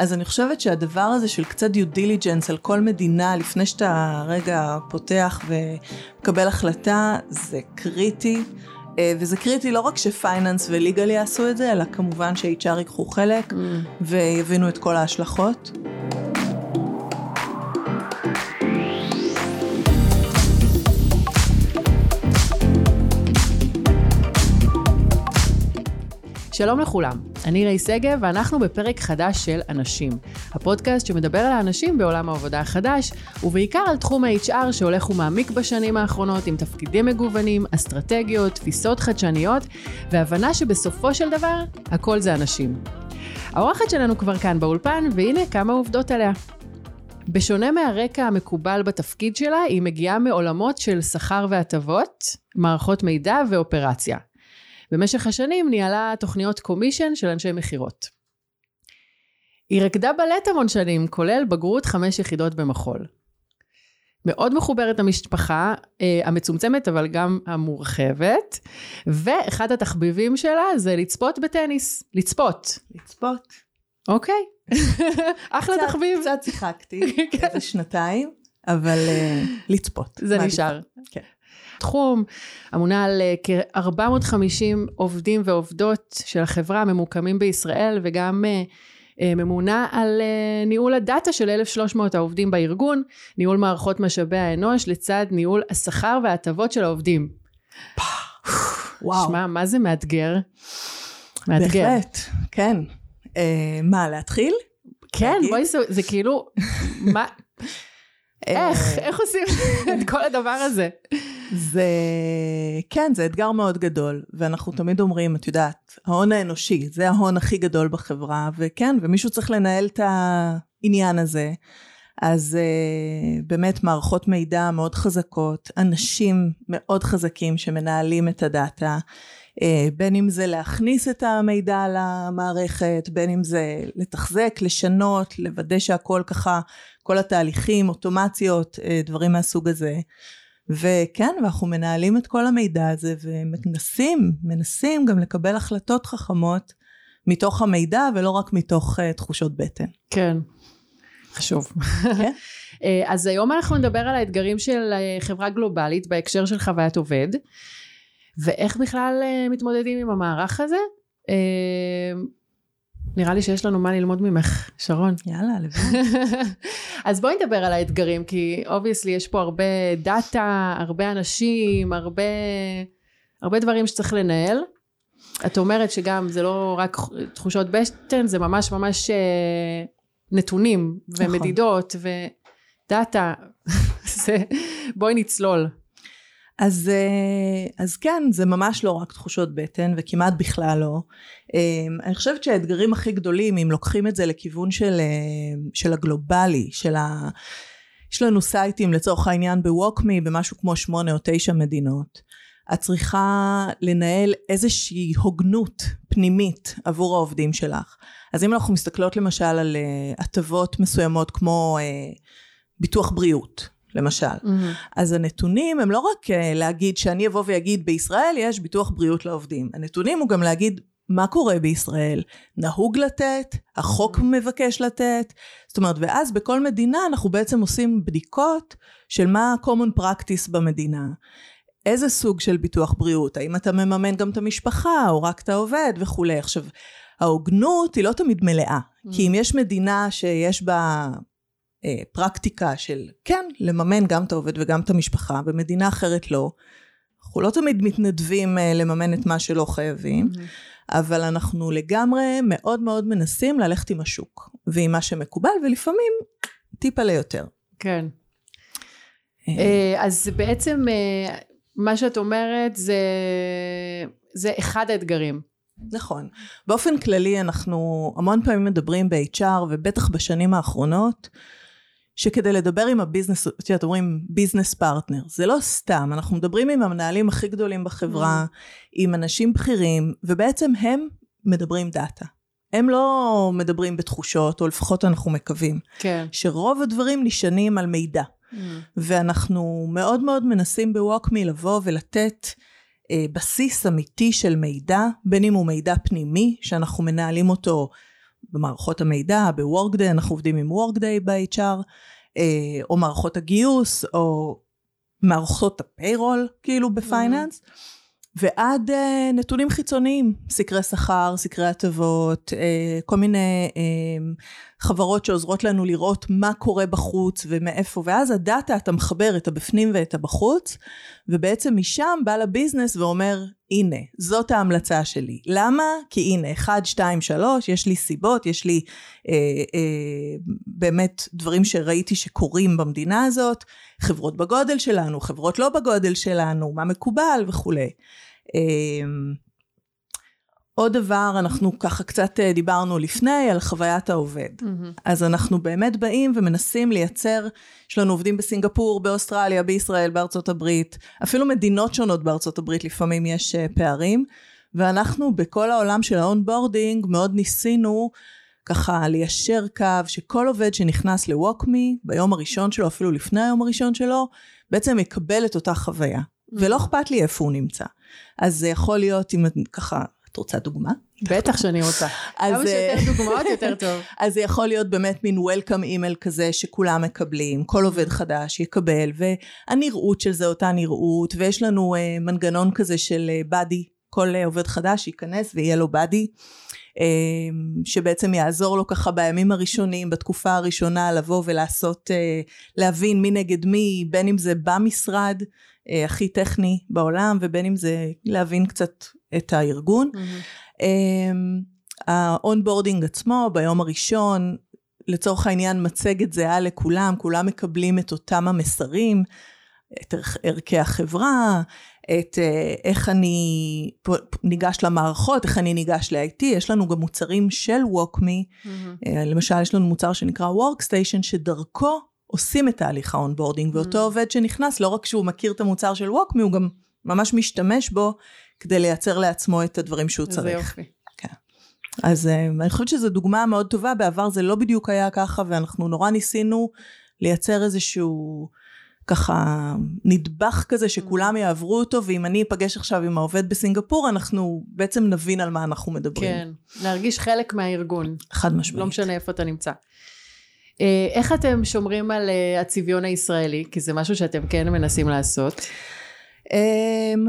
אז אני חושבת שהדבר הזה של קצת due diligence על כל מדינה לפני שאתה רגע פותח ומקבל החלטה, זה קריטי. אה, וזה קריטי לא רק ש finance ו legal יעשו את זה, אלא כמובן ש-HR ייקחו חלק mm. ויבינו את כל ההשלכות. שלום לכולם, אני ריי שגב ואנחנו בפרק חדש של אנשים. הפודקאסט שמדבר על האנשים בעולם העבודה החדש, ובעיקר על תחום ה-HR שהולך ומעמיק בשנים האחרונות עם תפקידים מגוונים, אסטרטגיות, תפיסות חדשניות, והבנה שבסופו של דבר, הכל זה אנשים. האורחת שלנו כבר כאן באולפן, והנה כמה עובדות עליה. בשונה מהרקע המקובל בתפקיד שלה, היא מגיעה מעולמות של שכר והטבות, מערכות מידע ואופרציה. במשך השנים ניהלה תוכניות קומישן של אנשי מכירות. היא רקדה בלט המון שנים, כולל בגרות חמש יחידות במחול. מאוד מחוברת למשפחה אה, המצומצמת אבל גם המורחבת ואחד התחביבים שלה זה לצפות בטניס לצפות לצפות אוקיי אחלה קצת, תחביב קצת שיחקתי כן. איזה שנתיים אבל uh, לצפות זה נשאר כן. תחום, אמונה על אה, כ-450 עובדים ועובדות של החברה ממוקמים בישראל וגם אה, אה, ממונה על ניהול הדאטה של 1,300 העובדים בארגון, ניהול מערכות משאבי האנוש לצד ניהול השכר וההטבות של העובדים. וואו. שמע, מה זה מאתגר? מאתגר. בהחלט, כן. אה, מה, להתחיל? כן, בואי, זה, זה כאילו, מה, איך, איך עושים את כל הדבר הזה? זה, כן, זה אתגר מאוד גדול, ואנחנו תמיד אומרים, את יודעת, ההון האנושי, זה ההון הכי גדול בחברה, וכן, ומישהו צריך לנהל את העניין הזה. אז uh, באמת מערכות מידע מאוד חזקות, אנשים מאוד חזקים שמנהלים את הדאטה, uh, בין אם זה להכניס את המידע למערכת, בין אם זה לתחזק, לשנות, לוודא שהכל ככה, כל התהליכים, אוטומציות, uh, דברים מהסוג הזה. וכן, ואנחנו מנהלים את כל המידע הזה ומנסים, מנסים גם לקבל החלטות חכמות מתוך המידע ולא רק מתוך uh, תחושות בטן. כן, חשוב. כן? אז היום אנחנו נדבר על האתגרים של חברה גלובלית בהקשר של חוויית עובד, ואיך בכלל מתמודדים עם המערך הזה. נראה לי שיש לנו מה ללמוד ממך, שרון. יאללה, לבד. אז בואי נדבר על האתגרים, כי obviously יש פה הרבה data, הרבה אנשים, הרבה, הרבה דברים שצריך לנהל. את אומרת שגם זה לא רק תחושות בטן, זה ממש ממש אה, נתונים ומדידות נכון. ו data. בואי נצלול. אז, אה, אז כן, זה ממש לא רק תחושות בטן, וכמעט בכלל לא. אה, אני חושבת שהאתגרים הכי גדולים, אם לוקחים את זה לכיוון של, אה, של הגלובלי, של ה... יש לנו סייטים לצורך העניין בווקמי במשהו כמו שמונה או תשע מדינות. את צריכה לנהל איזושהי הוגנות פנימית עבור העובדים שלך. אז אם אנחנו מסתכלות למשל על הטבות מסוימות כמו ביטוח בריאות, למשל. Mm-hmm. אז הנתונים הם לא רק אה, להגיד שאני אבוא ויגיד בישראל יש ביטוח בריאות לעובדים. הנתונים הוא גם להגיד מה קורה בישראל, נהוג לתת, החוק mm-hmm. מבקש לתת, זאת אומרת, ואז בכל מדינה אנחנו בעצם עושים בדיקות של מה ה-common practice במדינה. איזה סוג של ביטוח בריאות, האם אתה מממן גם את המשפחה או רק את העובד וכולי. עכשיו, ההוגנות היא לא תמיד מלאה, mm-hmm. כי אם יש מדינה שיש בה פרקטיקה של כן, לממן גם את העובד וגם את המשפחה, במדינה אחרת לא. אנחנו לא תמיד מתנדבים אה, לממן את מה שלא חייבים, mm-hmm. אבל אנחנו לגמרי מאוד מאוד מנסים ללכת עם השוק, ועם מה שמקובל, ולפעמים טיפה ליותר. כן. אה. אה, אז בעצם אה, מה שאת אומרת זה, זה אחד האתגרים. נכון. באופן כללי אנחנו המון פעמים מדברים ב-HR ובטח בשנים האחרונות שכדי לדבר עם ה business, את יודעת, אומרים business partner, זה לא סתם, אנחנו מדברים עם המנהלים הכי גדולים בחברה, mm. עם אנשים בכירים, ובעצם הם מדברים דאטה. הם לא מדברים בתחושות, או לפחות אנחנו מקווים. כן. שרוב הדברים נשענים על מידע. Mm. ואנחנו מאוד מאוד מנסים בווקמי לבוא ולתת אה, בסיס אמיתי של מידע, בין אם הוא מידע פנימי, שאנחנו מנהלים אותו במערכות המידע, בוורקדיי, אנחנו עובדים עם וורקדיי ב-HR, אה, או מערכות הגיוס, או מערכות ה payroll, כאילו ב finance. ועד uh, נתונים חיצוניים, סקרי שכר, סקרי הטבות, uh, כל מיני חברות שעוזרות לנו לראות מה קורה בחוץ ומאיפה, ואז ה data אתה מחבר את הבפנים ואת הבחוץ, ובעצם משם בא ל business ואומר, הנה, זאת ההמלצה שלי. למה? כי הנה, 1, 2, 3, יש לי סיבות, יש לי אה, אה, באמת דברים שראיתי שקורים במדינה הזאת, חברות בגודל שלנו, חברות לא בגודל שלנו, מה מקובל וכולי. אה, עוד דבר, אנחנו ככה קצת אה, דיברנו לפני על חוויית העובד. Mm-hmm. אז אנחנו באמת באים ומנסים לייצר, יש לנו עובדים בסינגפור, באוסטרליה, בישראל, בארצות הברית, אפילו מדינות שונות בארצות הברית לפעמים יש אה, פערים, ואנחנו בכל העולם של ה onboarding מאוד ניסינו ככה ליישר קו שכל עובד שנכנס ל-Walk.me ביום הראשון שלו, אפילו לפני היום הראשון שלו, בעצם יקבל את אותה חוויה. Mm-hmm. ולא אכפת לי איפה הוא נמצא. אז זה יכול להיות, אם ככה את רוצה דוגמה? בטח שאני רוצה. כמה שיותר אה, דוגמאות יותר טוב. אז זה יכול להיות באמת מין וולקאם אימייל כזה שכולם מקבלים, כל עובד חדש יקבל, והנראות של זה אותה נראות, ויש לנו uh, מנגנון כזה של באדי, uh, כל uh, עובד חדש ייכנס ויהיה לו באדי. שבעצם יעזור לו ככה בימים הראשונים, בתקופה הראשונה, לבוא ולעשות, להבין מי נגד מי, בין אם זה במשרד, uh, הכי טכני בעולם, ובין אם זה להבין קצת את הארגון. Mm-hmm. ה onboarding עצמו ביום הראשון, לצורך העניין מצגת זהה לכולם, כולם מקבלים את אותם המסרים, את ערכי החברה, את אה, איך אני ניגש למערכות, איך אני ניגש ל-IT, יש לנו גם מוצרים של WalkMe, mm-hmm. למשל יש לנו מוצר שנקרא Workstation, שדרכו עושים את תהליך ה onboarding, ואותו mm-hmm. עובד שנכנס, לא רק שהוא מכיר את המוצר של WalkMe, הוא גם ממש משתמש בו כדי לייצר לעצמו את הדברים שהוא צריך. זה יופי. כן. אז uh, אני חושבת שזו דוגמה מאוד טובה, בעבר זה לא בדיוק היה ככה, ואנחנו נורא ניסינו לייצר איזשהו ככה נדבך כזה שכולם mm. יעברו אותו, ואם אני אפגש עכשיו עם העובד בסינגפור, אנחנו בעצם נבין על מה אנחנו מדברים. כן, להרגיש חלק מהארגון. חד משמעית. לא משנה איפה אתה נמצא. אה, איך אתם שומרים על אה, הצביון הישראלי? כי זה משהו שאתם כן מנסים לעשות. אמ,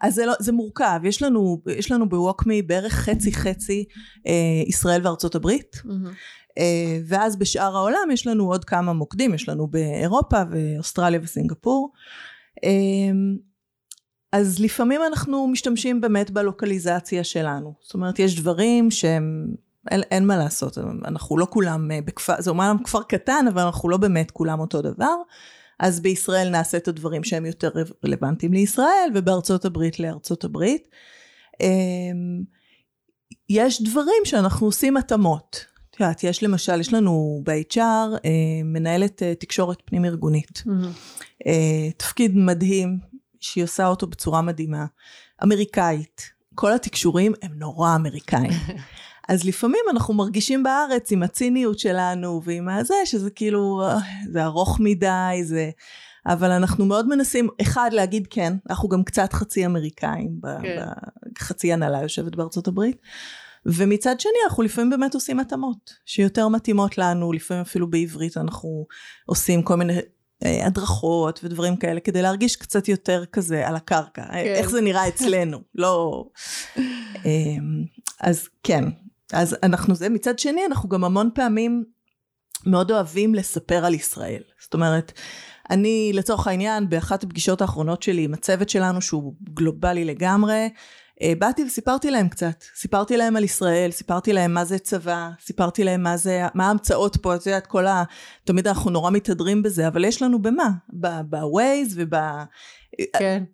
אז זה, לא, זה מורכב, יש לנו, יש לנו בווקמי בערך חצי חצי אה, ישראל וארצות הברית, mm-hmm. אה, ואז בשאר העולם יש לנו עוד כמה מוקדים, יש לנו באירופה ואוסטרליה וסינגפור. אה, אז לפעמים אנחנו משתמשים באמת בלוקליזציה שלנו, זאת אומרת יש דברים שהם, אין, אין מה לעשות, אנחנו לא כולם אה, בכפר, זה אומנם כפר קטן אבל אנחנו לא באמת כולם אותו דבר. אז בישראל נעשה את הדברים שהם יותר רלוונטיים לישראל, ובארצות הברית לארצות הברית. אמ, יש דברים שאנחנו עושים התאמות. את יודעת, יש למשל, יש לנו ב-HR אה, מנהלת אה, תקשורת פנים ארגונית. Mm-hmm. תפקיד מדהים, שהיא עושה אותו בצורה מדהימה. אמריקאית. כל התקשורים הם נורא אמריקאים. אז לפעמים אנחנו מרגישים בארץ עם הציניות שלנו ועם הזה, שזה כאילו, זה ארוך מדי, זה... אבל אנחנו מאוד מנסים, אחד, להגיד כן, אנחנו גם קצת חצי אמריקאים, כן. חצי הנהלה יושבת בארצות הברית, ומצד שני אנחנו לפעמים באמת עושים התאמות, שיותר מתאימות לנו, לפעמים אפילו בעברית אנחנו עושים כל מיני אה, הדרכות ודברים כאלה, כדי להרגיש קצת יותר כזה על הקרקע, כן. איך זה נראה אצלנו, לא... אמ, אז כן, אז אנחנו זה, מצד שני אנחנו גם המון פעמים מאוד אוהבים לספר על ישראל. זאת אומרת, אני לצורך העניין באחת הפגישות האחרונות שלי עם הצוות שלנו שהוא גלובלי לגמרי, באתי וסיפרתי להם קצת, סיפרתי להם על ישראל, סיפרתי להם מה זה צבא, סיפרתי להם מה זה, מה ההמצאות פה, את יודעת, כל ה... תמיד אנחנו נורא מתהדרים בזה, אבל יש לנו במה? ב Waze וב... כן.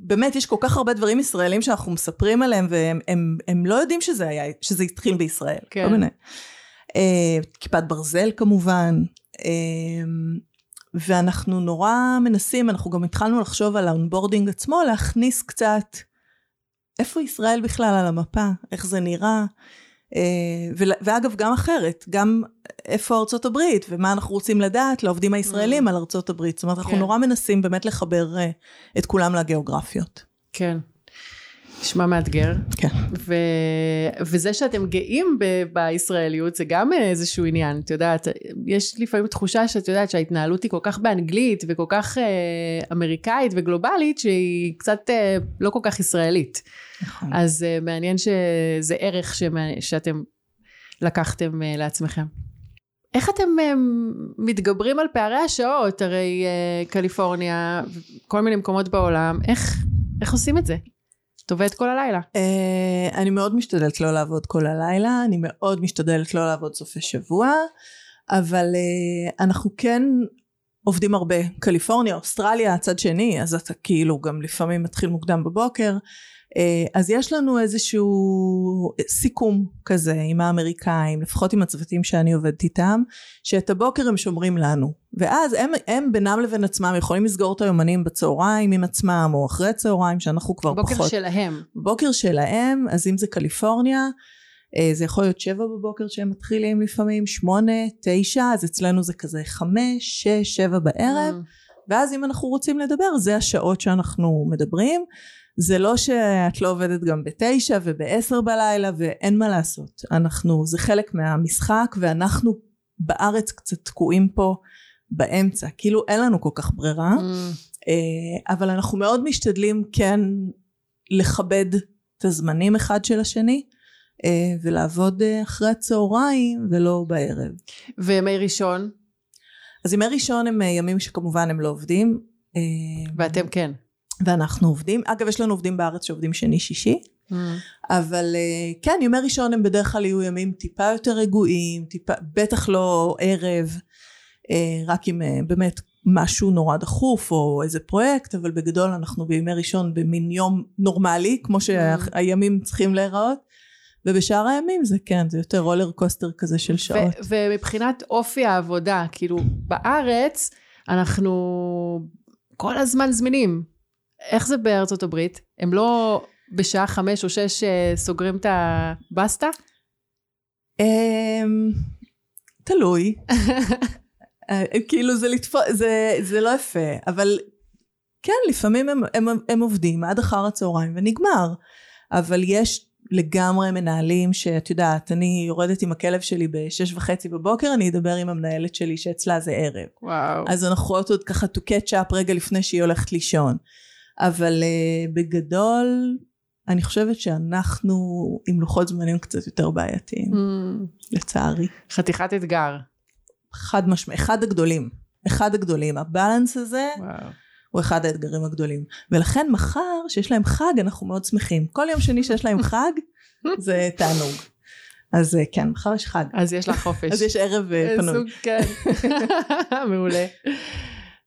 באמת יש כל כך הרבה דברים ישראלים שאנחנו מספרים עליהם והם הם, הם לא יודעים שזה היה, שזה התחיל בישראל. כן. כל מיני. Uh, כיפת ברזל כמובן. Uh, ואנחנו נורא מנסים, אנחנו גם התחלנו לחשוב על ה onboarding עצמו, להכניס קצת איפה ישראל בכלל על המפה, איך זה נראה. אה, ואגב גם אחרת, גם איפה ארצות הברית ומה אנחנו רוצים לדעת לעובדים הישראלים mm. על ארצות הברית. זאת אומרת, אנחנו כן. נורא מנסים באמת לחבר אה, את כולם לגיאוגרפיות. כן. נשמע מאתגר. כן. ו... וזה שאתם גאים ב... בישראליות זה גם איזשהו עניין, את יודעת, יש לפעמים תחושה שאת יודעת שההתנהלות היא כל כך באנגלית וכל כך אה, אמריקאית וגלובלית שהיא קצת אה, לא כל כך ישראלית. נכון. אז אה, מעניין שזה ערך שמע... שאתם לקחתם אה, לעצמכם. איך אתם אה, מתגברים על פערי השעות? הרי אה, קליפורניה, כל מיני מקומות בעולם, איך, איך עושים את זה? את עובדת כל הלילה. Uh, אני מאוד משתדלת לא לעבוד כל הלילה, אני מאוד משתדלת לא לעבוד סופי שבוע, אבל uh, אנחנו כן עובדים הרבה. קליפורניה, אוסטרליה, הצד שני, אז אתה כאילו גם לפעמים מתחיל מוקדם בבוקר. Uh, אז יש לנו איזשהו סיכום כזה עם האמריקאים, לפחות עם הצוותים שאני עובדת איתם, שאת הבוקר הם שומרים לנו. ואז הם, הם בינם לבין עצמם יכולים לסגור את היומנים בצהריים עם עצמם, או אחרי צהריים, שאנחנו כבר בוקר פחות... בוקר שלהם. בוקר שלהם, אז אם זה קליפורניה, אה, זה יכול להיות שבע בבוקר שהם מתחילים לפעמים, שמונה, תשע, אז אצלנו זה כזה חמש, שש, שבע בערב, Mm. ואז אם אנחנו רוצים לדבר, זה השעות שאנחנו מדברים. זה לא שאת לא עובדת גם בתשע ובעשר בלילה ואין מה לעשות. אנחנו, זה חלק מהמשחק ואנחנו בארץ קצת תקועים פה באמצע. כאילו אין לנו כל כך ברירה. Mm. אה, אבל אנחנו מאוד משתדלים כן לכבד את הזמנים אחד של השני אה, ולעבוד אה, אחרי הצהריים ולא בערב. וימי ראשון, אז ימי ראשון הם ימים שכמובן הם לא עובדים ואתם כן. ואנחנו עובדים. אגב יש לנו עובדים בארץ שעובדים שני שישי Mm. אבל אה, כן ימי ראשון הם בדרך כלל יהיו ימים טיפה יותר רגועים, טיפה, בטח לא ערב, אה, רק אם אה, באמת משהו נורא דחוף או איזה פרויקט, אבל בגדול אנחנו בימי ראשון במין יום נורמלי, כמו שהימים צריכים להיראות, ובשאר הימים זה כן, זה יותר רולר קוסטר כזה של שעות. ומבחינת אופי העבודה, כאילו בארץ אנחנו כל הזמן זמינים. איך זה בארצות הברית? הם לא בשעה חמש או שש אה, סוגרים את הבסטה? אמ, תלוי. אה, כאילו זה לתפוס, זה, זה לא יפה, אבל כן, לפעמים הם, הם, הם עובדים עד אחר הצהריים ונגמר. אבל יש לגמרי מנהלים שאת יודעת, אני יורדת עם הכלב שלי בשש וחצי בבוקר, אני אדבר עם המנהלת שלי שאצלה זה ערב. וואו. אז אנחנו עוד ככה to catch up רגע לפני שהיא הולכת לישון. אבל uh, בגדול, אני חושבת שאנחנו עם לוחות זמנים קצת יותר בעייתיים, Mm, לצערי. חתיכת אתגר. חד משמעי, אחד הגדולים. אחד הגדולים. הבלנס הזה וואו. הוא אחד האתגרים הגדולים. ולכן מחר, שיש להם חג, אנחנו מאוד שמחים. כל יום שני שיש להם חג, זה תענוג. אז אה, כן, מחר יש חג. אז יש לך חופש. אז יש ערב אה, פנוי. סוג, כן. מעולה.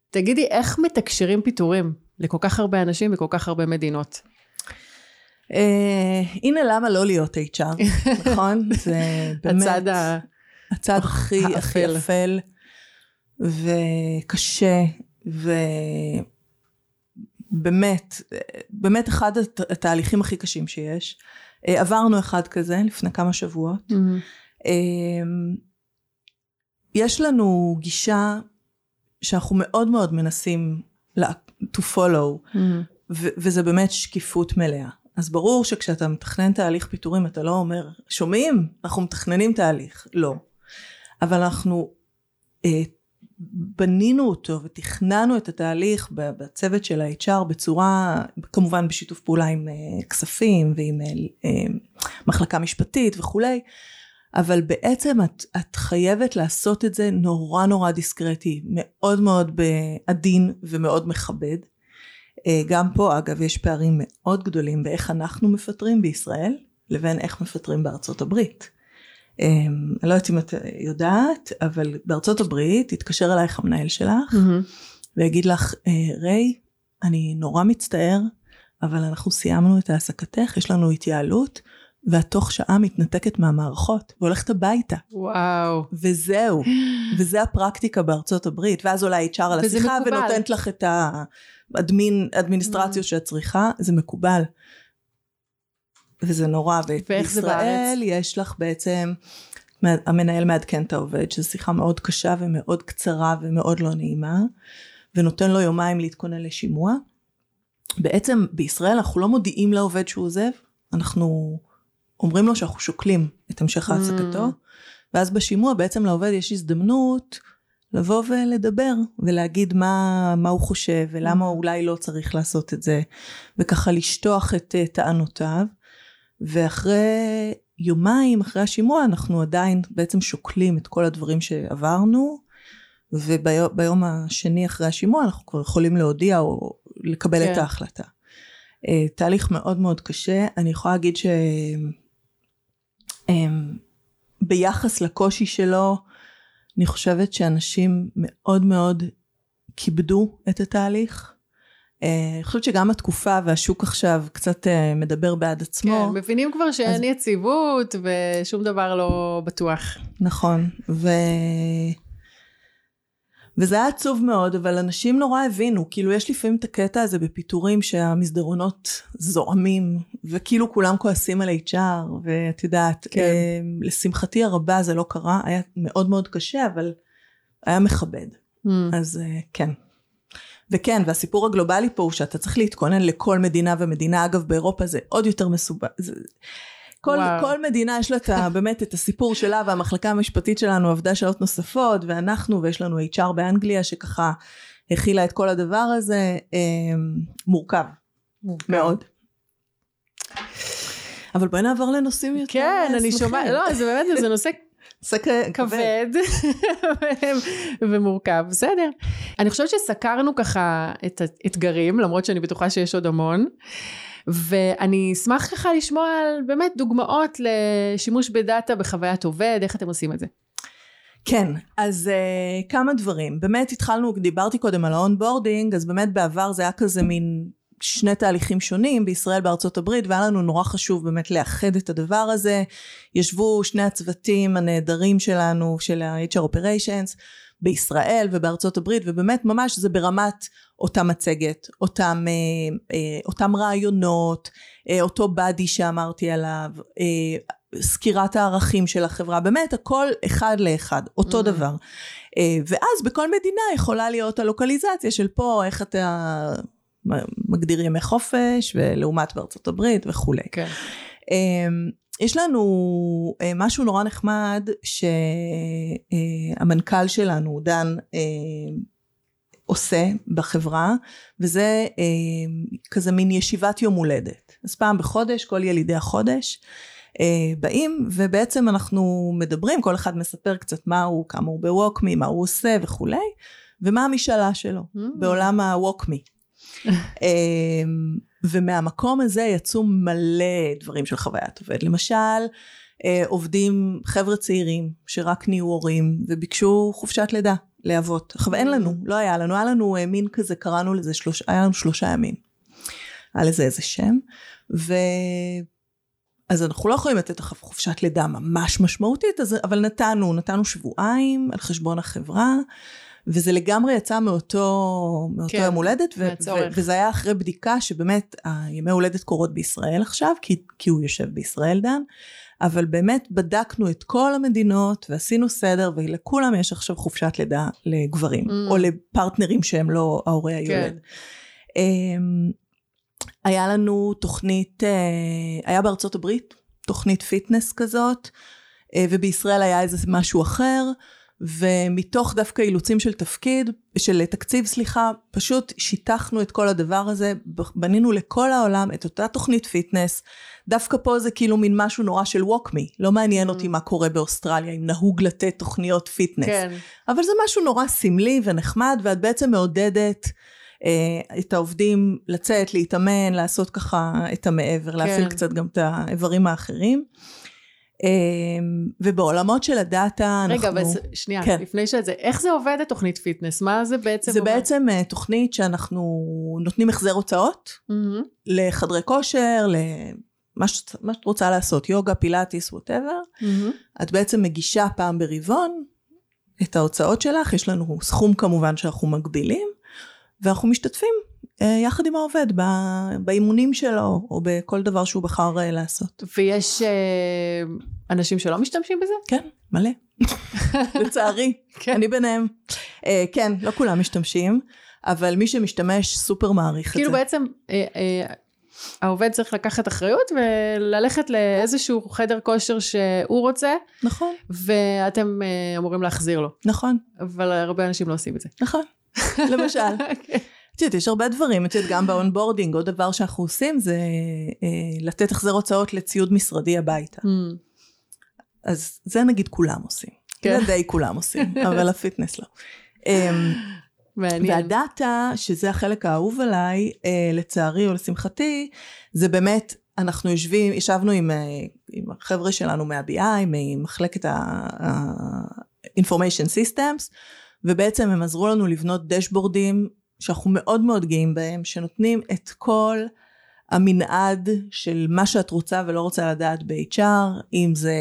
תגידי, איך מתקשרים פיטורים לכל כך הרבה אנשים וכל כך הרבה מדינות? אה, הנה למה לא להיות HR, נכון? זה באמת הצד ה... הצד הכי הכי. אפל וקשה ובאמת, באמת אחד הת- התהליכים הכי קשים שיש. אה, עברנו אחד כזה לפני כמה שבועות. Mm, אמ, יש לנו גישה שאנחנו מאוד מאוד מנסים לה- to follow, mm, ו- וזה באמת שקיפות מלאה. אז ברור שכשאתה מתכנן תהליך פיטורים אתה לא אומר, שומעים? אנחנו מתכננים תהליך. לא. אבל אנחנו אה, בנינו אותו ותכננו את התהליך בצוות של ה-HR בצורה, כמובן בשיתוף פעולה עם אה, כספים ועם אה, אה, מחלקה משפטית וכולי, אבל בעצם את, את חייבת לעשות את זה נורא נורא דיסקרטי, מאוד מאוד עדין ומאוד מכבד. אה, גם פה אגב יש פערים מאוד גדולים באיך אנחנו מפטרים בישראל לבין איך מפטרים בארצות הברית. אה, אני לא יודעת אם את יודעת, אבל בארצות הברית יתקשר אלייך המנהל שלך mm, ויגיד לך, "אה, ריי, אני נורא מצטער, אבל אנחנו סיימנו את העסקתך, יש לנו התייעלות, ואת תוך שעה מתנתקת מהמערכות והולכת הביתה. וואו. וזהו, וזה הפרקטיקה בארצות הברית, ואז עולה HR על השיחה מקובל. ונותנת לך את האדמיניסטרציות שאת צריכה, זה מקובל. וזה נורא, ואיך זה ובישראל יש לך בעצם, המנהל מעדכן את העובד, שזו שיחה מאוד קשה ומאוד קצרה ומאוד לא נעימה, ונותן לו יומיים להתכונן לשימוע, בעצם בישראל אנחנו לא מודיעים לעובד שהוא עוזב, אנחנו אומרים לו שאנחנו שוקלים את המשך העסקתו, Mm. ואז בשימוע בעצם לעובד יש הזדמנות לבוא ולדבר ולהגיד מה, מה הוא חושב ולמה Mm. אולי לא צריך לעשות את זה, וככה לשטוח את אה, טענותיו, ואחרי יומיים אחרי השימוע אנחנו עדיין בעצם שוקלים את כל הדברים שעברנו, וביום השני אחרי השימוע אנחנו כבר יכולים להודיע או לקבל כן. את ההחלטה. אה, תהליך מאוד מאוד קשה, אני יכולה להגיד ש... ביחס לקושי שלו, אני חושבת שאנשים מאוד מאוד כיבדו את התהליך. אה, אני חושבת שגם התקופה והשוק עכשיו קצת אה, מדבר בעד עצמו. כן, מבינים כבר שאין יציבות ושום דבר לא בטוח. נכון, ו... וזה היה עצוב מאוד, אבל אנשים נורא הבינו, כאילו יש לפעמים את הקטע הזה בפיטורים שהמסדרונות זועמים, וכאילו כולם כועסים על HR, ואת יודעת, כן. אה, לשמחתי הרבה זה לא קרה, היה מאוד מאוד קשה, אבל היה מכבד, Mm. אז אה, כן. וכן, והסיפור הגלובלי פה הוא שאתה צריך להתכונן לכל מדינה ומדינה, אגב באירופה זה עוד יותר מסובך. זה... כל. כל מדינה יש לה את באמת את הסיפור שלה והמחלקה המשפטית שלנו עבדה שעות נוספות ואנחנו ויש לנו HR באנגליה שככה הכילה את כל הדבר הזה אה, מורכב מאוד. אבל בואי נעבור לנושאים יותר כן, אני. שומעת, לא, זה באמת, זה נושא כבד ומורכב, בסדר. אני חושבת שסקרנו ככה את האתגרים, למרות שאני בטוחה שיש עוד המון. ואני אשמח ככה לשמוע על באמת דוגמאות לשימוש ב data בחוויית עובד, איך אתם עושים את זה. כן, אז uh, כמה דברים. באמת התחלנו, דיברתי קודם על ה onboarding, אז באמת בעבר זה היה כזה מין שני תהליכים שונים, בישראל בארצות הברית, והיה לנו נורא חשוב באמת לאחד את הדבר הזה. ישבו שני הצוותים הנהדרים שלנו, של ה-HR Operations, בישראל ובארצות הברית, ובאמת ממש זה ברמת אותה מצגת, אותם, אה, אה, אותם רעיונות, אה, אותו באדי שאמרתי עליו, אה, סקירת הערכים של החברה, באמת הכל אחד לאחד, אותו Mm. דבר. אה, ואז בכל מדינה יכולה להיות הלוקליזציה של פה, איך אתה מגדיר ימי חופש, ולעומת בארצות הברית וכולי. כן. אמ, יש לנו אה, משהו נורא נחמד שהמנכ"ל שלנו, דן, אה, עושה בחברה, וזה אה, כזה מין ישיבת יום הולדת. אז פעם בחודש, כל ילידי החודש, אה, באים, ובעצם אנחנו מדברים, כל אחד מספר קצת מה הוא, כמה הוא בווקמי, מה הוא עושה וכולי, ומה המשאלה שלו Mm. בעולם הווקמי. אמ, ומהמקום הזה יצאו מלא דברים של חוויית עובד. למשל, אה, עובדים, חבר'ה צעירים שרק נהיו הורים וביקשו חופשת לידה לאבות. עכשיו אין לנו, לא היה לנו, היה לנו אה, מין כזה, קראנו לזה, שלוש, היה לנו שלושה ימים. היה לזה איזה שם. ו... אז אנחנו לא יכולים לתת לך חופשת לידה ממש משמעותית, אז, אבל נתנו, נתנו שבועיים על חשבון החברה. וזה לגמרי יצא מאותו, מאותו כן, יום הולדת, ו-. ו- וזה היה אחרי בדיקה שבאמת הימי הולדת קורות בישראל עכשיו, כי, כי הוא יושב בישראל דן, אבל באמת בדקנו את כל המדינות ועשינו סדר, ולכולם יש עכשיו חופשת לידה לגברים, Mm. או לפרטנרים שהם לא ההורה היולד. אמ, היה לנו תוכנית, אה, היה בארצות הברית תוכנית fitness כזאת, אה, ובישראל היה איזה משהו אחר, ומתוך דווקא אילוצים של תפקיד, של תקציב סליחה, פשוט שיטחנו את כל הדבר הזה, בנינו לכל העולם את אותה תוכנית fitness, דווקא פה זה כאילו מין משהו נורא של WalkMe, לא מעניין אותי מה קורה באוסטרליה, אם נהוג לתת תוכניות fitness. כן. אבל זה משהו נורא סמלי ונחמד, ואת בעצם מעודדת אה, את העובדים לצאת, להתאמן, לעשות ככה את המעבר, להפעיל קצת גם את האיברים האחרים. אה, ובעולמות של ה data אנחנו... רגע, אבל שנייה, כן. לפני שזה, איך זה עובד התוכנית fitness? מה זה בעצם זה אומר? בעצם אה, תוכנית שאנחנו נותנים החזר הוצאות מהמם. לחדרי כושר, למה שאת שאת רוצה לעשות, יוגה, פילאטיס, whatever. מהמם. את בעצם מגישה פעם ברבעון את ההוצאות שלך, יש לנו סכום כמובן שאנחנו מגבילים, ואנחנו משתתפים יחד עם העובד באימונים שלו, או בכל דבר שהוא בחר אה, לעשות. ויש אה, אנשים שלא משתמשים בזה? כן, מלא. לצערי, כן. אני ביניהם. אה, כן, לא כולם משתמשים. אבל מי שמשתמש סופר מעריך כאילו את זה. בעצם אה, אה, העובד צריך לקחת אחריות וללכת לאיזשהו חדר כושר שהוא רוצה, נכון, ואתם אה, אמורים להחזיר לו. נכון, אבל הרבה אנשים לא עושים את זה. נכון. למשל. את יודעת, יש הרבה דברים, את יודעת, גם ב onboarding, עוד דבר שאנחנו עושים זה אה, לתת החזר הוצאות לציוד משרדי הביתה. אממ, אז זה נגיד כולם עושים. כן. זה די כולם עושים, אבל ה fitness לא. אמ, מעניין. וה data, שזה החלק האהוב עליי, אה, לצערי או לשמחתי, זה באמת, אנחנו יושבים, ישבנו עם, אה, עם החבר'ה שלנו מה-BI, ממחלקת ה-Information Systems, ובעצם הם עזרו לנו לבנות דשבורדים שאנחנו מאוד מאוד גאים בהם, שנותנים את כל המנעד של מה שאת רוצה ולא רוצה לדעת ב-HR, אם זה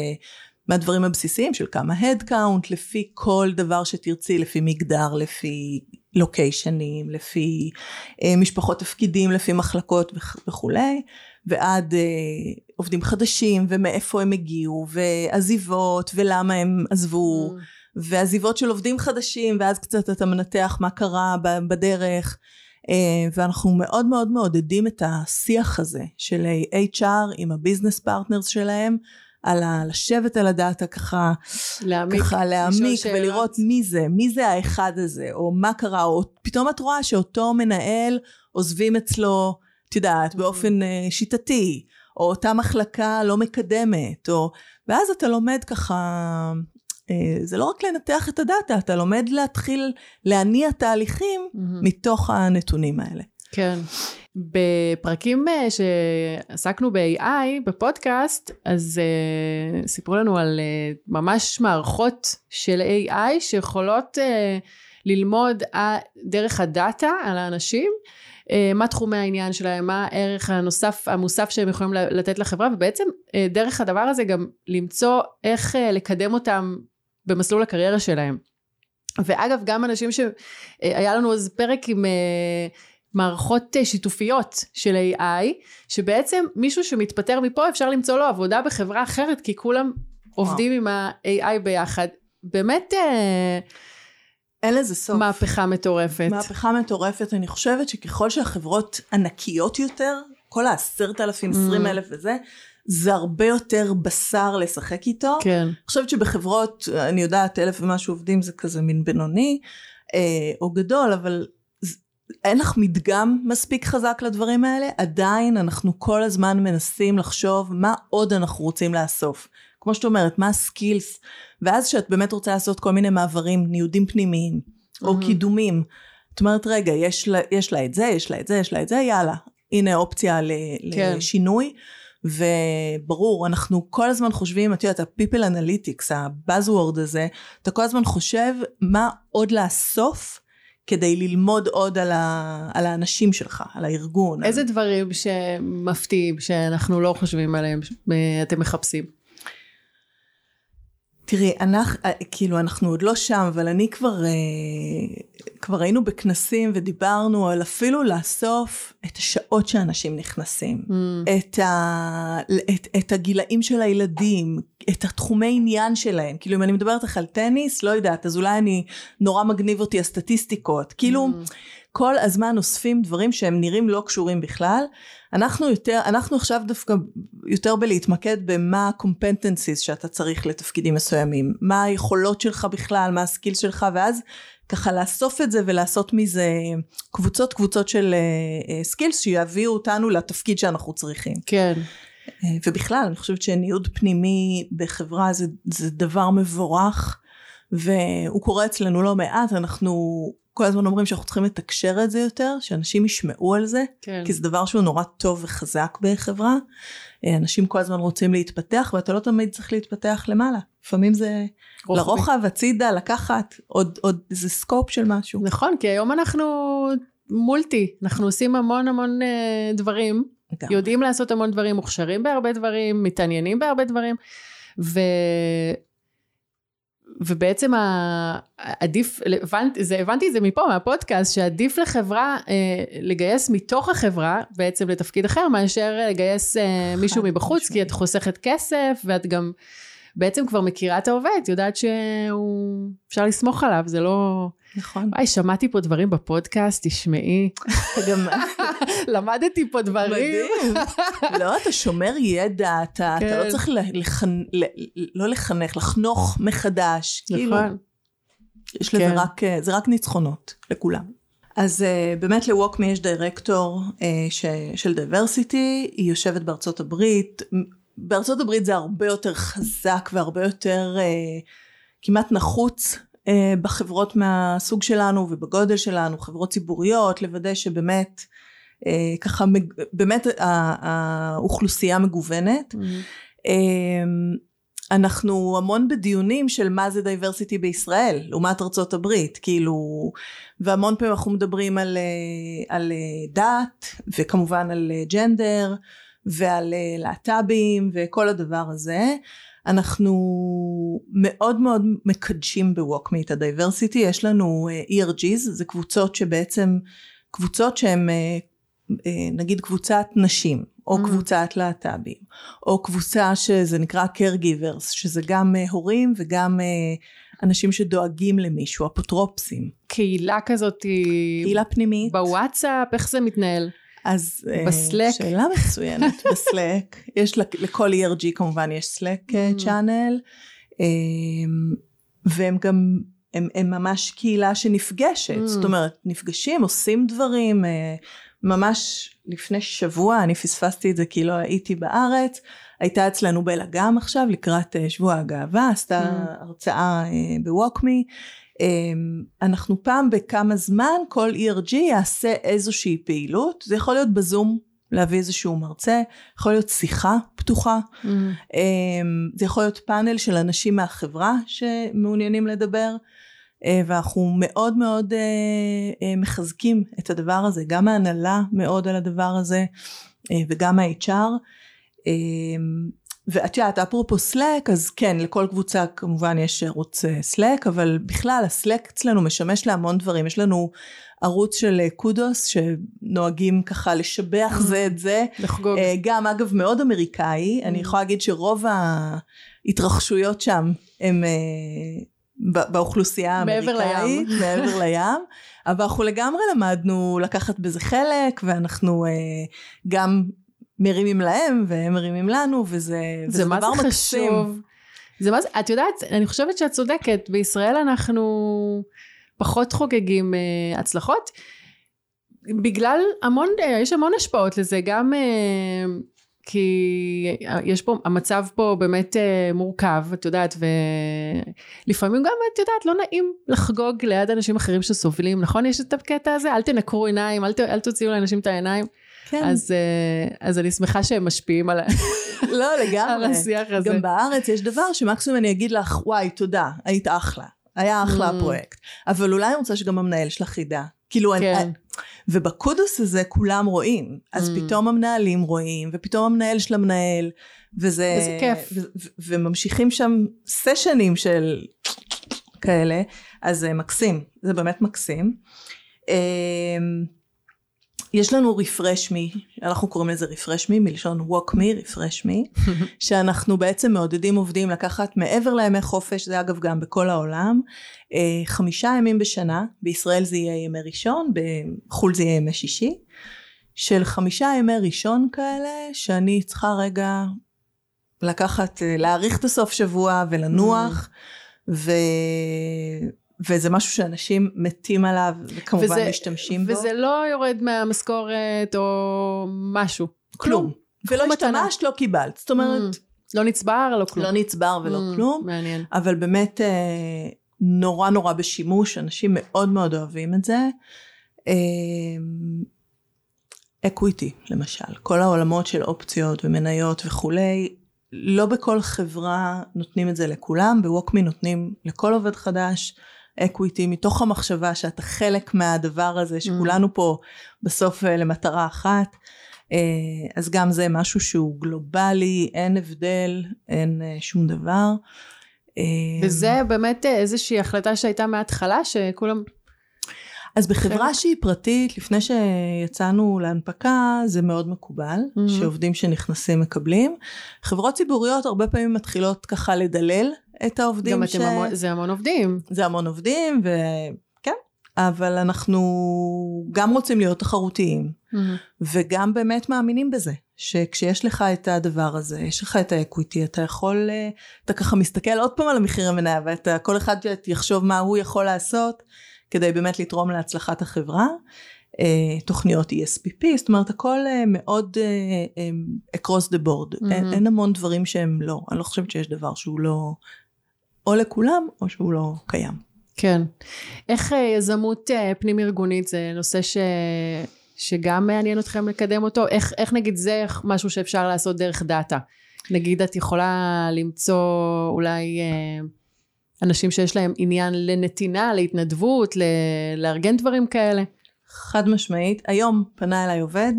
מהדברים הבסיסיים של כמה count, לפי כל דבר שתרצי, לפי מגדר, לפי לוקיישנים, לפי אה, משפחות תפקידים, לפי מחלקות וכ- וכולי, ועד אה, עובדים חדשים ומאיפה הם הגיעו, ועזיבות ולמה הם עזבו, Mm, ועזיבות של עובדים חדשים, ואז קצת אתה מנתח מה קרה בדרך. אה, ואנחנו מאוד מאוד מעודדים את השיח הזה של HR עם ה business partners שלהם, על ה- לשבת על ה data ככה, להעמיק. ככה להעמיק שאלות. ולראות מי זה, מי זה האחד הזה, או מה קרה, או פתאום את רואה שאותו מנהל עוזבים אצלו, את יודעת, באופן אה, שיטתי, או אותה מחלקה לא מקדמת, או... ואז אתה לומד ככה, זה לא רק לנתח את הדאטה, אתה לומד להתחיל להניע תהליכים מהמם. מתוך הנתונים האלה. כן. בפרקים אה, שעסקנו ב-AI בפודקאסט, אז uh, סיפרו לנו על uh, ממש מערכות של AI שיכולות uh, ללמוד uh, דרך הדאטה על האנשים, מה תחומי העניין שלהם, מה הערך הנוסף, המוסף שהם יכולים לתת לחברה, ובעצם דרך הדבר הזה גם למצוא איך לקדם אותם במסלול הקריירה שלהם. ואגב, גם אנשים שהיה לנו אז פרק עם... Uh, מערכות אה, שיתופיות של AI, שבעצם מישהו שמתפטר מפה אפשר למצוא לו עבודה בחברה אחרת, כי כולם עובדים עם ה-AI ביחד. באמת אה, אין לזה סוף. מהפכה מטורפת. מהפכה מטורפת, אני חושבת שככל שהחברות ענקיות יותר, כל העשרת אלפים, Mm. עשרים אלף וזה, זה הרבה יותר בשר לשחק איתו. כן. אני חושבת שבחברות, אני יודעת, אלף ומשהו עובדים זה כזה מין בינוני, אה, או גדול, אבל אין לך מדגם מספיק חזק לדברים האלה, עדיין אנחנו כל הזמן מנסים לחשוב מה עוד אנחנו רוצים לאסוף. כמו שאת אומרת, מה הסקילס, ואז כשאת באמת רוצה לעשות כל מיני מעברים, ניודים פנימיים, או מהמם. קידומים, את אומרת, רגע, יש לה, יש לה את זה, יש לה את זה, יש לה את זה, יאללה, הנה אופציה ל, כן. לשינוי. וברור, אנחנו כל הזמן חושבים, את יודעת, ה-people analytics, ה-buzzword הזה, אתה כל הזמן חושב מה עוד לאסוף כדי ללמוד עוד על, ה, על האנשים שלך, על הארגון. איזה על... דברים שמפתיעים, שאנחנו לא חושבים עליהם, אה, אתם מחפשים? תראי, אנחנו, כאילו, אנחנו עוד לא שם, אבל אני כבר, אה, כבר היינו בכנסים ודיברנו על אפילו לאסוף את השעות שאנשים נכנסים. Mm, את, ה, את, את הגילאים של הילדים, את התחומי עניין שלהם. כאילו אם אני מדברת לך על טניס, לא יודעת, אז אולי אני, נורא מגניב אותי הסטטיסטיקות. כאילו Mm. כל הזמן אוספים דברים שהם נראים לא קשורים בכלל. אנחנו יותר, אנחנו עכשיו דווקא יותר בלהתמקד במה ה-competencies שאתה צריך לתפקידים מסוימים. מה היכולות שלך בכלל, מה ה skill שלך, ואז ככה לאסוף את זה ולעשות מזה קבוצות קבוצות של skills שיביאו אותנו לתפקיד שאנחנו צריכים. כן. אה, ובכלל אני חושבת שניוד פנימי בחברה זה, זה דבר מבורך והוא קורה אצלנו לא מעט אנחנו כל הזמן אומרים שאנחנו צריכים לתקשר את זה יותר שאנשים ישמעו על זה כן. כי זה דבר שהוא נורא טוב וחזק בחברה אה, אנשים כל הזמן רוצים להתפתח ואתה לא תמיד צריך להתפתח למעלה לפעמים זה רוחבי. לרוחב הצידה לקחת עוד, עוד איזה סקופ של משהו נכון, כי היום אנחנו מולטי, אנחנו עושים המון המון אה, דברים, גם. יודעים לעשות המון דברים, מוכשרים בהרבה דברים, מתעניינים בהרבה דברים, ו... ובעצם עדיף, הבנתי, זה, הבנתי את זה מפה, מהפודקאסט, שעדיף לחברה אה, לגייס מתוך החברה בעצם לתפקיד אחר, מאשר לגייס אה, מישהו מבחוץ, כי. את חוסכת כסף, ואת גם בעצם כבר מכירה את העובד, יודעת שהוא, אפשר לסמוך עליו, זה לא... נכון. וואי, שמעתי פה דברים בפודקאסט, תשמעי. גם למדתי פה דברים. לא, אתה שומר ידע, אתה, אתה כן. לא צריך לחנ... לא לחנך, לחנוך מחדש. כאילו, נכון. לזה כן. רק, אה, זה רק ניצחונות לכולם. אז אה, באמת ל-WalkMe יש דירקטור אה, ש, של diversity, היא יושבת בארצות הברית. בארצות הברית זה הרבה יותר חזק והרבה יותר uh, כמעט נחוץ בחברות מהסוג שלנו ובגודל שלנו, חברות ציבוריות, לוודא שבאמת uh, ככה, באמת האוכלוסייה מגוונת. אמ, אנחנו המון בדיונים של מה זה דייברסיטי בישראל לעומת ארצות הברית כאילו והמון פעמים אנחנו מדברים על, אה, על אה, דת וכמובן על אה, ג'נדר ועל אה, להט"בים וכל הדבר הזה אנחנו מאוד מאוד מקדשים בווקמי את הדייברסיטי יש לנו אה, ERGs זה קבוצות שבעצם קבוצות שהן אה, אה, נגיד קבוצת נשים או Mm. קבוצת להט"בים או קבוצה שזה נקרא caregivers שזה גם הורים וגם אנשים שדואגים למישהו אפוטרופסים קהילה כזאת קהילה פנימית בוואטסאפ, איך זה מתנהל? אז אה, בסלק? שאלה מצוינת בסלק יש לכל ERG כמובן יש סלק אה, Mm. צ'אנל אמ, והם גם הם, הם ממש קהילה שנפגשת Mm. זאת אומרת נפגשים עושים דברים אה, ממש לפני שבוע אני פספסתי את זה כי לא הייתי בארץ הייתה אצלנו בלה גם עכשיו לקראת שבוע הגאווה עשתה Mm. הרצאה אה, בווקמי אנחנו פעם בכמה זמן כל ERG יעשה איזושהי פעילות. זה יכול להיות בזום להביא איזשהו מרצה יכול להיות שיחה פתוחה. Mm. אמ, זה יכול להיות פאנל של אנשים מהחברה שמעוניינים לדבר אה, ואנחנו מאוד מאוד אה, אה, מחזקים את הדבר הזה גם ההנהלה מאוד על הדבר הזה וגם ה-HR אמ, ואת יודעת אפרופו סלק אז כן לכל קבוצה כמובן יש ערוץ אה, סלק אבל בכלל הסלק אצלנו משמש להמון דברים יש לנו ערוץ של אה, קודוס שנוהגים ככה לשבח זה את זה לחגוג. אה, גם אגב מאוד אמריקאי, אני Mm. יכולה להגיד שרוב ההתרחשויות שם הם אה, באוכלוסייה מעבר האמריקאית, לים. מעבר לים, אבל אנחנו לגמרי למדנו לקחת בזה חלק, ואנחנו אה, גם מרימים להם והם מרימים לנו, וזה, וזה זה מה דבר זה מקסים. חשוב. זה מה זה, את יודעת, אני חושבת שאת צודקת, בישראל אנחנו פחות חוגגים אה, הצלחות, בגלל המון, אה, יש המון השפעות לזה, גם אה, כי יש פה, המצב פה באמת אה, מורכב, את יודעת, ולפעמים גם, את יודעת, לא נעים לחגוג ליד אנשים אחרים שסובלים, נכון? יש את הקטע הזה? אל תנקרו עיניים, אל, ת, אל תוציאו לאנשים את העיניים. כן, אז, אה, אז אני שמחה שהם משפיעים על, לא על לגמרי. השיח הזה. גם בארץ יש דבר שמקסימום אני אגיד לך, וואי, תודה, היית אחלה. היה אחלה Mm. הפרויקט. אבל אולי אני רוצה שגם המנהל שלך ידע. כאילו, כן. אני, ובקודוס הזה כולם רואים. אז Mm. פתאום המנהלים רואים, ופתאום המנהל של המנהל, וזה... וזה כיף. ו- ו- וממשיכים שם סשנים של כאלה, אז זה מקסים, זה באמת מקסים. יש לנו רפרש מי, אנחנו קוראים לזה רפרש מי, מלשון walk me, רפרש מי, שאנחנו בעצם מעודדים עובדים לקחת מעבר לימי חופש, זה אגב גם בכל העולם, אה, חמישה ימים בשנה, בישראל זה יהיה ימי ראשון, בחו"ל זה יהיה ימי שישי, של חמישה ימי ראשון כאלה, שאני צריכה רגע לקחת, אה, להאריך את הסוף שבוע ולנוח, ו... וזה משהו שאנשים מתים עליו, וכמובן וזה- משתמשים בו. וזה לא יורד מהמשכורת או משהו. כלום. ולא מתנה. השתמשת, לא קיבלת. זאת אומרת, לא נצבר, לא כלום. לא נצבר ולא Mm, כלום, מעניין. אבל באמת אה, נורא נורא בשימוש, אנשים מאוד מאוד אוהבים את זה. אקוויטי למשל, כל העולמות של אופציות ומניות וכולי, לא בכל חברה נותנים את זה לכולם, בווקמי נותנים לכל עובד חדש אקוויטי מתוך המחשבה שאתה חלק מהדבר הזה, שכולנו פה בסוף אה, למטרה אחת. אה, אז גם זה משהו שהוא גלובלי, אין הבדל, אין אה, שום דבר. וזה באמת איזושהי החלטה שהייתה מההתחלה, שכולם... אז בחברה שהיא פרטית, לפני שיצאנו להנפקה, זה מאוד מקובל, Mhm. שעובדים שנכנסים מקבלים. חברות ציבוריות הרבה פעמים מתחילות ככה לדלל את העובדים גם ש... אתם המון, זה המון עובדים. זה המון עובדים, וכן, אבל אנחנו גם רוצים להיות תחרותיים, וגם באמת מאמינים בזה, שכשיש לך את הדבר הזה, יש לך את האקוויטי, אתה יכול, אה, אתה ככה מסתכל עוד פעם על המחיר המניה, ואתה, כל אחד יחשוב מה הוא יכול לעשות, כדי באמת לתרום להצלחת החברה. אה, תוכניות ESPP, זאת אומרת הכל אה, מאוד across the board, אין, מהמם. אין המון דברים שהם לא, אני לא חושבת שיש דבר שהוא לא, או לכולם או שהוא לא קיים. כן. איך אה, יזמות אה, פנים ארגונית זה נושא ש... שגם מעניין אתכם לקדם אותו? איך, איך נגיד זה משהו שאפשר לעשות דרך דאטה? נגיד את יכולה למצוא אולי אה, אנשים שיש להם עניין לנתינה, להתנדבות, ל... לארגן דברים כאלה? חד משמעית, היום פנה אליי עובד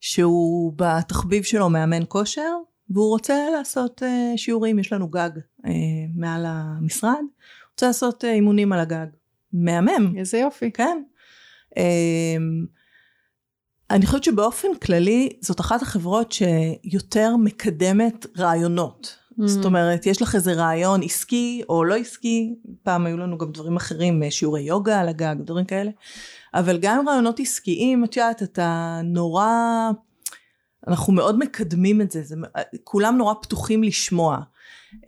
שהוא בתחביב שלו מאמן כושר והוא רוצה לעשות uh, שיעורים, יש לנו גג uh, מעל המשרד, רוצה לעשות uh, אימונים על הגג. מהמם, איזה יופי. כן. Um, אני חושבת שבאופן כללי זאת אחת החברות שיותר מקדמת רעיונות. Mm. זאת אומרת, יש לך איזה רעיון עסקי או לא עסקי, פעם היו לנו גם דברים אחרים, שיעורי יוגה על הגג, דברים כאלה, אבל גם רעיונות עסקיים, את יודעת, אתה נורא, אנחנו מאוד מקדמים את זה, זה כולם נורא פתוחים לשמוע.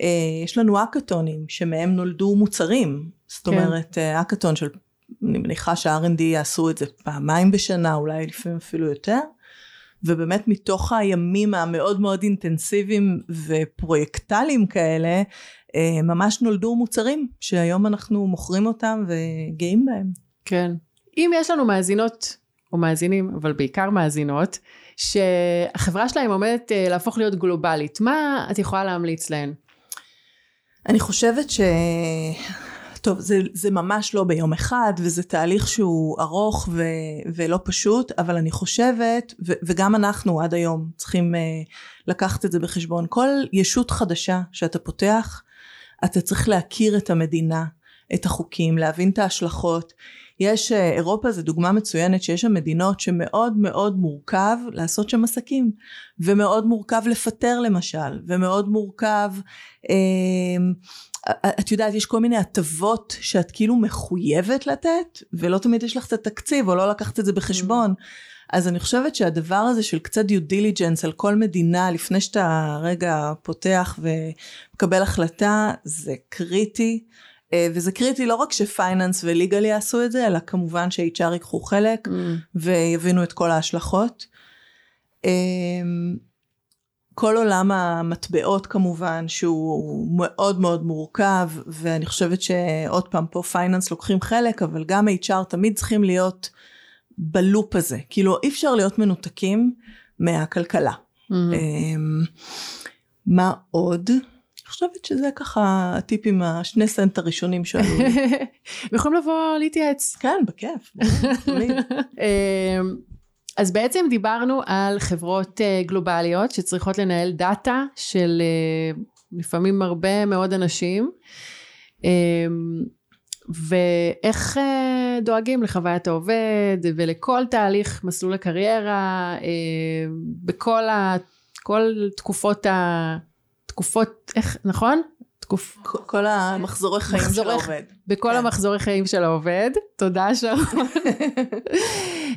אה, יש לנו אקתונים שמהם נולדו מוצרים, זאת כן. אומרת, אה, אקתון של, אני מניחה שה-R&D יעשו את זה פעמיים בשנה, אולי לפעמים אפילו יותר. ובאמת מתוך הימים המאוד מאוד אינטנסיביים ופרויקטליים כאלה, אה, ממש נולדו מוצרים שהיום אנחנו מוכרים אותם וגאים בהם. כן. אם יש לנו מאזינות, או מאזינים, אבל בעיקר מאזינות, שהחברה שלהם עומדת אה, להפוך להיות גלובלית, מה את יכולה להמליץ להן? אני חושבת ש... טוב, זה, זה ממש לא ביום אחד, וזה תהליך שהוא ארוך ו, ולא פשוט, אבל אני חושבת, ו, וגם אנחנו עד היום צריכים uh, לקחת את זה בחשבון, כל ישות חדשה שאתה פותח, אתה צריך להכיר את המדינה, את החוקים, להבין את ההשלכות. יש, uh, אירופה זה דוגמה מצוינת שיש שם מדינות שמאוד מאוד מורכב לעשות שם עסקים, ומאוד מורכב לפטר למשל, ומאוד מורכב... Uh, את יודעת, יש כל מיני הטבות שאת כאילו מחויבת לתת, ולא תמיד יש לך את התקציב, או לא לקחת את זה בחשבון. אז אני חושבת שהדבר הזה של קצת due diligence על כל מדינה, לפני שאתה רגע פותח ומקבל החלטה, זה קריטי. אה, וזה קריטי לא רק ש finance ו legal יעשו את זה, אלא כמובן ש-HR ייקחו חלק ויבינו את כל ההשלכות. אמ, כל עולם המטבעות כמובן שהוא מאוד מאוד מורכב ואני חושבת שעוד פעם פה finance לוקחים חלק אבל גם HR תמיד צריכים להיות בלופ הזה כאילו אי אפשר להיות מנותקים מהכלכלה. Mm-hmm. אמ, מה עוד? אני חושבת שזה ככה הטיפים השני סנט הראשונים שעלו יכולים לבוא להתייעץ. כן בכיף. אמ, אז בעצם דיברנו על חברות אה, גלובליות שצריכות לנהל דאטה של אה, לפעמים הרבה מאוד אנשים אמ, ואיך אה, דואגים לחוויית העובד ולכל תהליך מסלול הקריירה בכל ה, כל תקופות ה... תקופות, איך, נכון? תקופ... כל המחזורי חיים של מחזורי- העובד. בכל כן. המחזורי חיים של העובד. תודה שרון.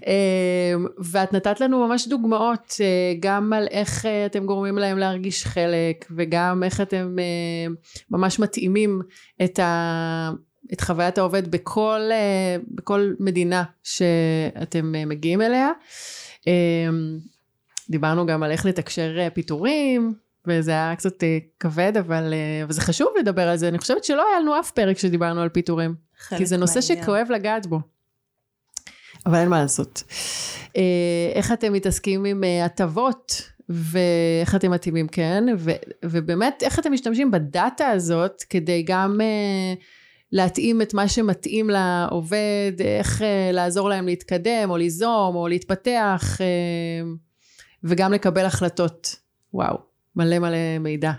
אמ, ואת נתת לנו ממש דוגמאות אה, גם על איך אה, אתם גורמים להם להרגיש חלק וגם איך אתם אה, ממש מתאימים את, ה... את חוויית העובד בכל, בכל מדינה שאתם מגיעים אליה. אמ, דיברנו גם על איך לתקשר פיטורים. וזה היה קצת אה, כבד אבל, אה, אבל זה חשוב לדבר על זה אני חושבת שלא היה לנו אף פרק שדיברנו על פיטורים כי זה נושא מהעניין. שכואב לגעת בו. אבל אין מה לעשות. אה, איך אתם מתעסקים עם הטבות ואיך אתם מתאימים כן ו, ובאמת איך אתם משתמשים בדאטה הזאת כדי גם אה, להתאים את מה שמתאים לעובד איך אה, לעזור להם להתקדם או ליזום או להתפתח אה, וגם לקבל החלטות וואו מלא מלא מידע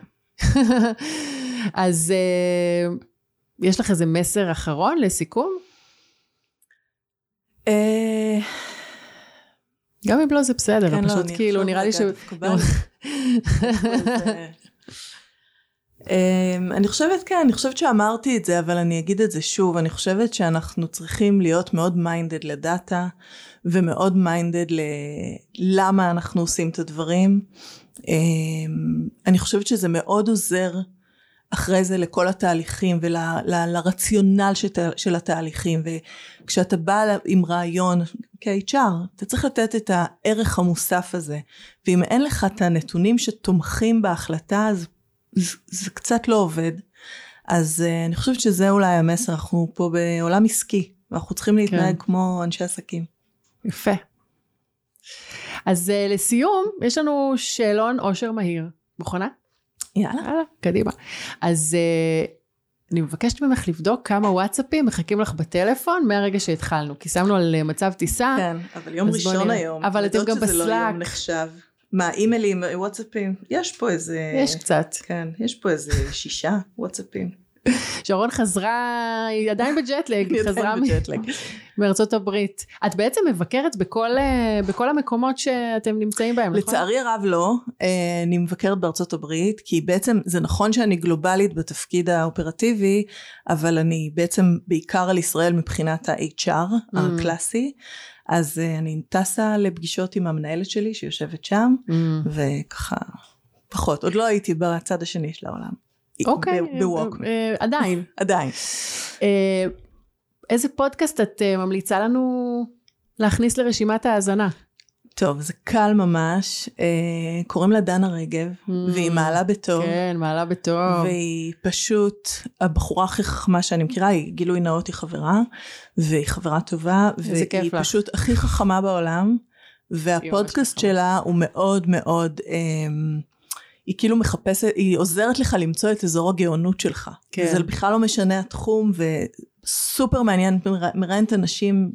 אז אה, יש לך איזה מסר אחרון לסיכום? אה, גם אם לא זה בסדר, כן, לא, פשוט אני כאילו נראה לי ש... אמ, אני חושבת, כן, אני חושבת שאמרתי את זה, אבל אני אגיד את זה שוב. אני חושבת שאנחנו צריכים להיות מאוד minded ל data, ומאוד minded ללמה אנחנו עושים את הדברים. אמ, אני חושבת שזה מאוד עוזר אחרי זה לכל התהליכים ולרציונל של התהליכים. וכשאתה בא עם רעיון כ-HR, אתה צריך לתת את הערך המוסף הזה. ואם אין לך את הנתונים שתומכים בהחלטה, אז זה, זה קצת לא עובד. אז uh, אני חושבת שזה אולי המסר, אנחנו פה בעולם עסקי, ואנחנו צריכים להתנהג כן. כמו אנשי עסקים. יפה. אז uh, לסיום, יש לנו שאלון עושר מהיר. מוכנה? יאללה. יאללה, קדימה. אז uh, אני מבקשת ממך לבדוק כמה וואטסאפים מחכים לך בטלפון מהרגע שהתחלנו, כי שמנו על אה, מצב טיסה. כן, אבל יום ראשון נראה. היום. אבל אתם גם שזה לא ב Slack. יום נחשב. מה, אימיילים, וואטסאפים? יש פה איזה... יש קצת. כן, יש פה איזה שישה וואטסאפים. שרון חזרה, היא עדיין ב jet lag, היא חזרה ב jet lag. מארצות הברית. את בעצם מבקרת בכל, אה, בכל המקומות שאתם נמצאים בהם, נכון? לצערי הרב לא, אה, אני מבקרת בארצות הברית, כי בעצם זה נכון שאני גלובלית בתפקיד האופרטיבי, אבל אני בעצם בעיקר על ישראל מבחינת ה-HR Mm. הקלאסי, אז אה, אני טסה לפגישות עם המנהלת שלי שיושבת שם, Mm. וככה, פחות, עוד לא הייתי בצד השני של העולם. אוקיי, בווק. אה, אה, עדיין. עדיין. אה, איזה פודקאסט את אה, ממליצה לנו להכניס לרשימת ההאזנה? טוב, זה קל ממש, אה, קוראים לה דנה רגב, והיא מעלה בטוב. כן, מעלה בטוב. והיא פשוט הבחורה הכי חכמה שאני מכירה, היא גילוי נאות היא חברה, והיא חברה טובה, איזה כיף והיא לך. פשוט הכי חכמה בעולם, והפודקאסט. שלה הוא מאוד מאוד, אמ, היא כאילו מחפשת, היא עוזרת לך למצוא את אזור הגאונות שלך. כן. זה בכלל לא משנה התחום, וסופר מעניין, מרא- מראיינת אנשים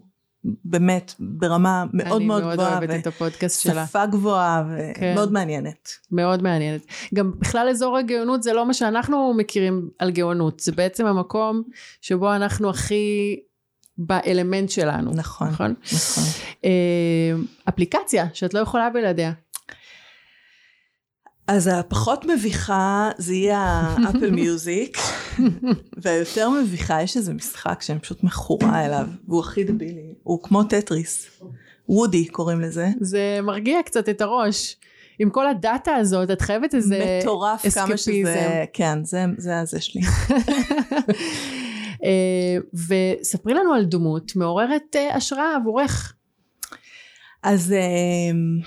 באמת ברמה מאוד מאוד אני מאוד גבוהה, אוהבת את הפודקאסט שלה. ושפה גבוהה, כן. ומאוד מעניינת. מאוד מעניינת. גם בכלל אזור הגאונות זה לא מה שאנחנו מכירים על גאונות, זה בעצם המקום שבו אנחנו הכי באלמנט שלנו. נכון, נכון? נכון. אה, אפליקציה שאת לא יכולה בלעדיה. אז הפחות מביכה זה יהיה האפל מיוזיק, והיותר מביכה יש איזה משחק שאני פשוט מכורה אליו, והוא הכי דבילי, הוא כמו טטריס, וודי קוראים לזה, זה מרגיע קצת את הראש. עם כל הדאטה הזאת, את חייבת איזה מטורף כמה אסקפיזם. שזה, כן, זה, זה הזה שלי. אה, וספרי לנו על דמות מעוררת אה, השראה עבורך. אז אמ,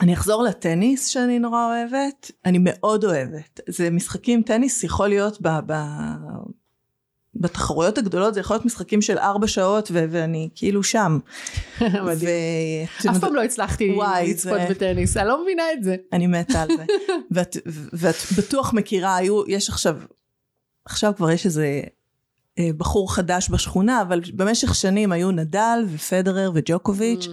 אני אחזור לטניס שאני נורא אוהבת, אני מאוד אוהבת, זה משחקים, טניס יכול להיות ב... ב בתחרויות הגדולות זה יכול להיות משחקים של ארבע שעות ו- ואני כאילו שם. מדהים. אף פעם לא הצלחתי לצפות בטניס, אני לא מבינה את זה. אני מתה על זה. ואת, ואת בטוח מכירה, היו, יש עכשיו, עכשיו כבר יש איזה אה, בחור חדש בשכונה, אבל במשך שנים היו נדל ופדרר וג'וקוביץ', Mm.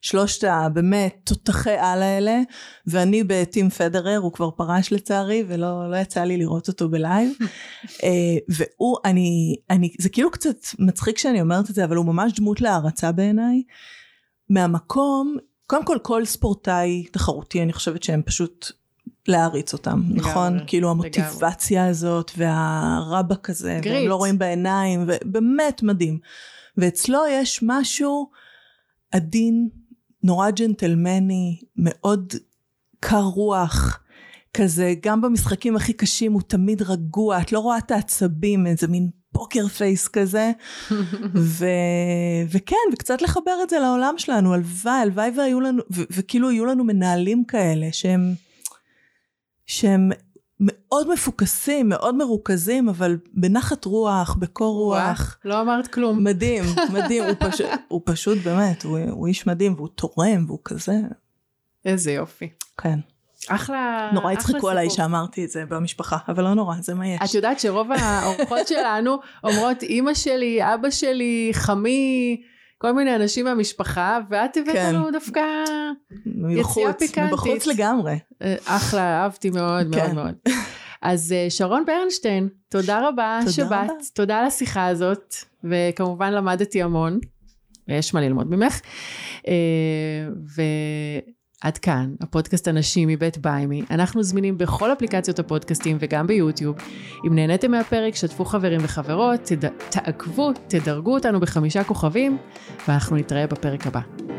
שלושת הבאמת תותחי על האלה, ואני בטים פדרר, הוא כבר פרש לצערי, ולא לא יצא לי לראות אותו בלייב. אה, והוא, אני, אני, זה כאילו קצת מצחיק שאני אומרת את זה, אבל הוא ממש דמות להערצה בעיניי. מהמקום, קודם כל כל ספורטאי תחרותי, אני חושבת שהם פשוט להעריץ אותם, לגמרי, נכון? כאילו המוטיבציה הזאת והרבק הזה, והם גריט. לא רואים בעיניים, ובאמת מדהים. ואצלו יש משהו עדין, נורא ג'נטלמני, מאוד קר רוח, כזה, גם במשחקים הכי קשים הוא תמיד רגוע, את לא רואה את העצבים, איזה מין פוקר פייס כזה. ו... וכן, וקצת לחבר את זה לעולם שלנו, הלוואי, הלוואי והיו לנו, ו... וכאילו יהיו לנו מנהלים כאלה שהם, שהם מאוד מפוקסים, מאוד מרוכזים, אבל בנחת רוח, בקור רוח. לא אמרת כלום. מדהים, מדהים, הוא, פש... הוא פשוט באמת, הוא, הוא איש מדהים, והוא תורם, והוא כזה, איזה יופי. כן. אחלה, נורא יצחקו עליי. שאמרתי את זה במשפחה, אבל לא נורא, זה מה יש. את יודעת שרוב האורחות שלנו אומרות אימא שלי, אבא שלי, חמי, כל מיני אנשים מהמשפחה, ואת הבאת כן. לנו דווקא מבחוץ, פיקנטית. מבחוץ לגמרי. אה, אחלה, אהבתי מאוד מאוד כן. מאוד. אז אה, שרון ברנשטיין, תודה רבה תודה שבאת, רבה. תודה על השיחה הזאת, וכמובן למדתי המון. יש מה ללמוד ממך. אה, ועד כאן, הפודקאסט הנשים מבית ביימי. אנחנו זמינים בכל אפליקציות הפודקאסטים וגם ביוטיוב. אם נהניתם מהפרק, שתפו חברים וחברות, תד... תעקבו, תדרגו אותנו בחמישה כוכבים, ואנחנו נתראה בפרק הבא.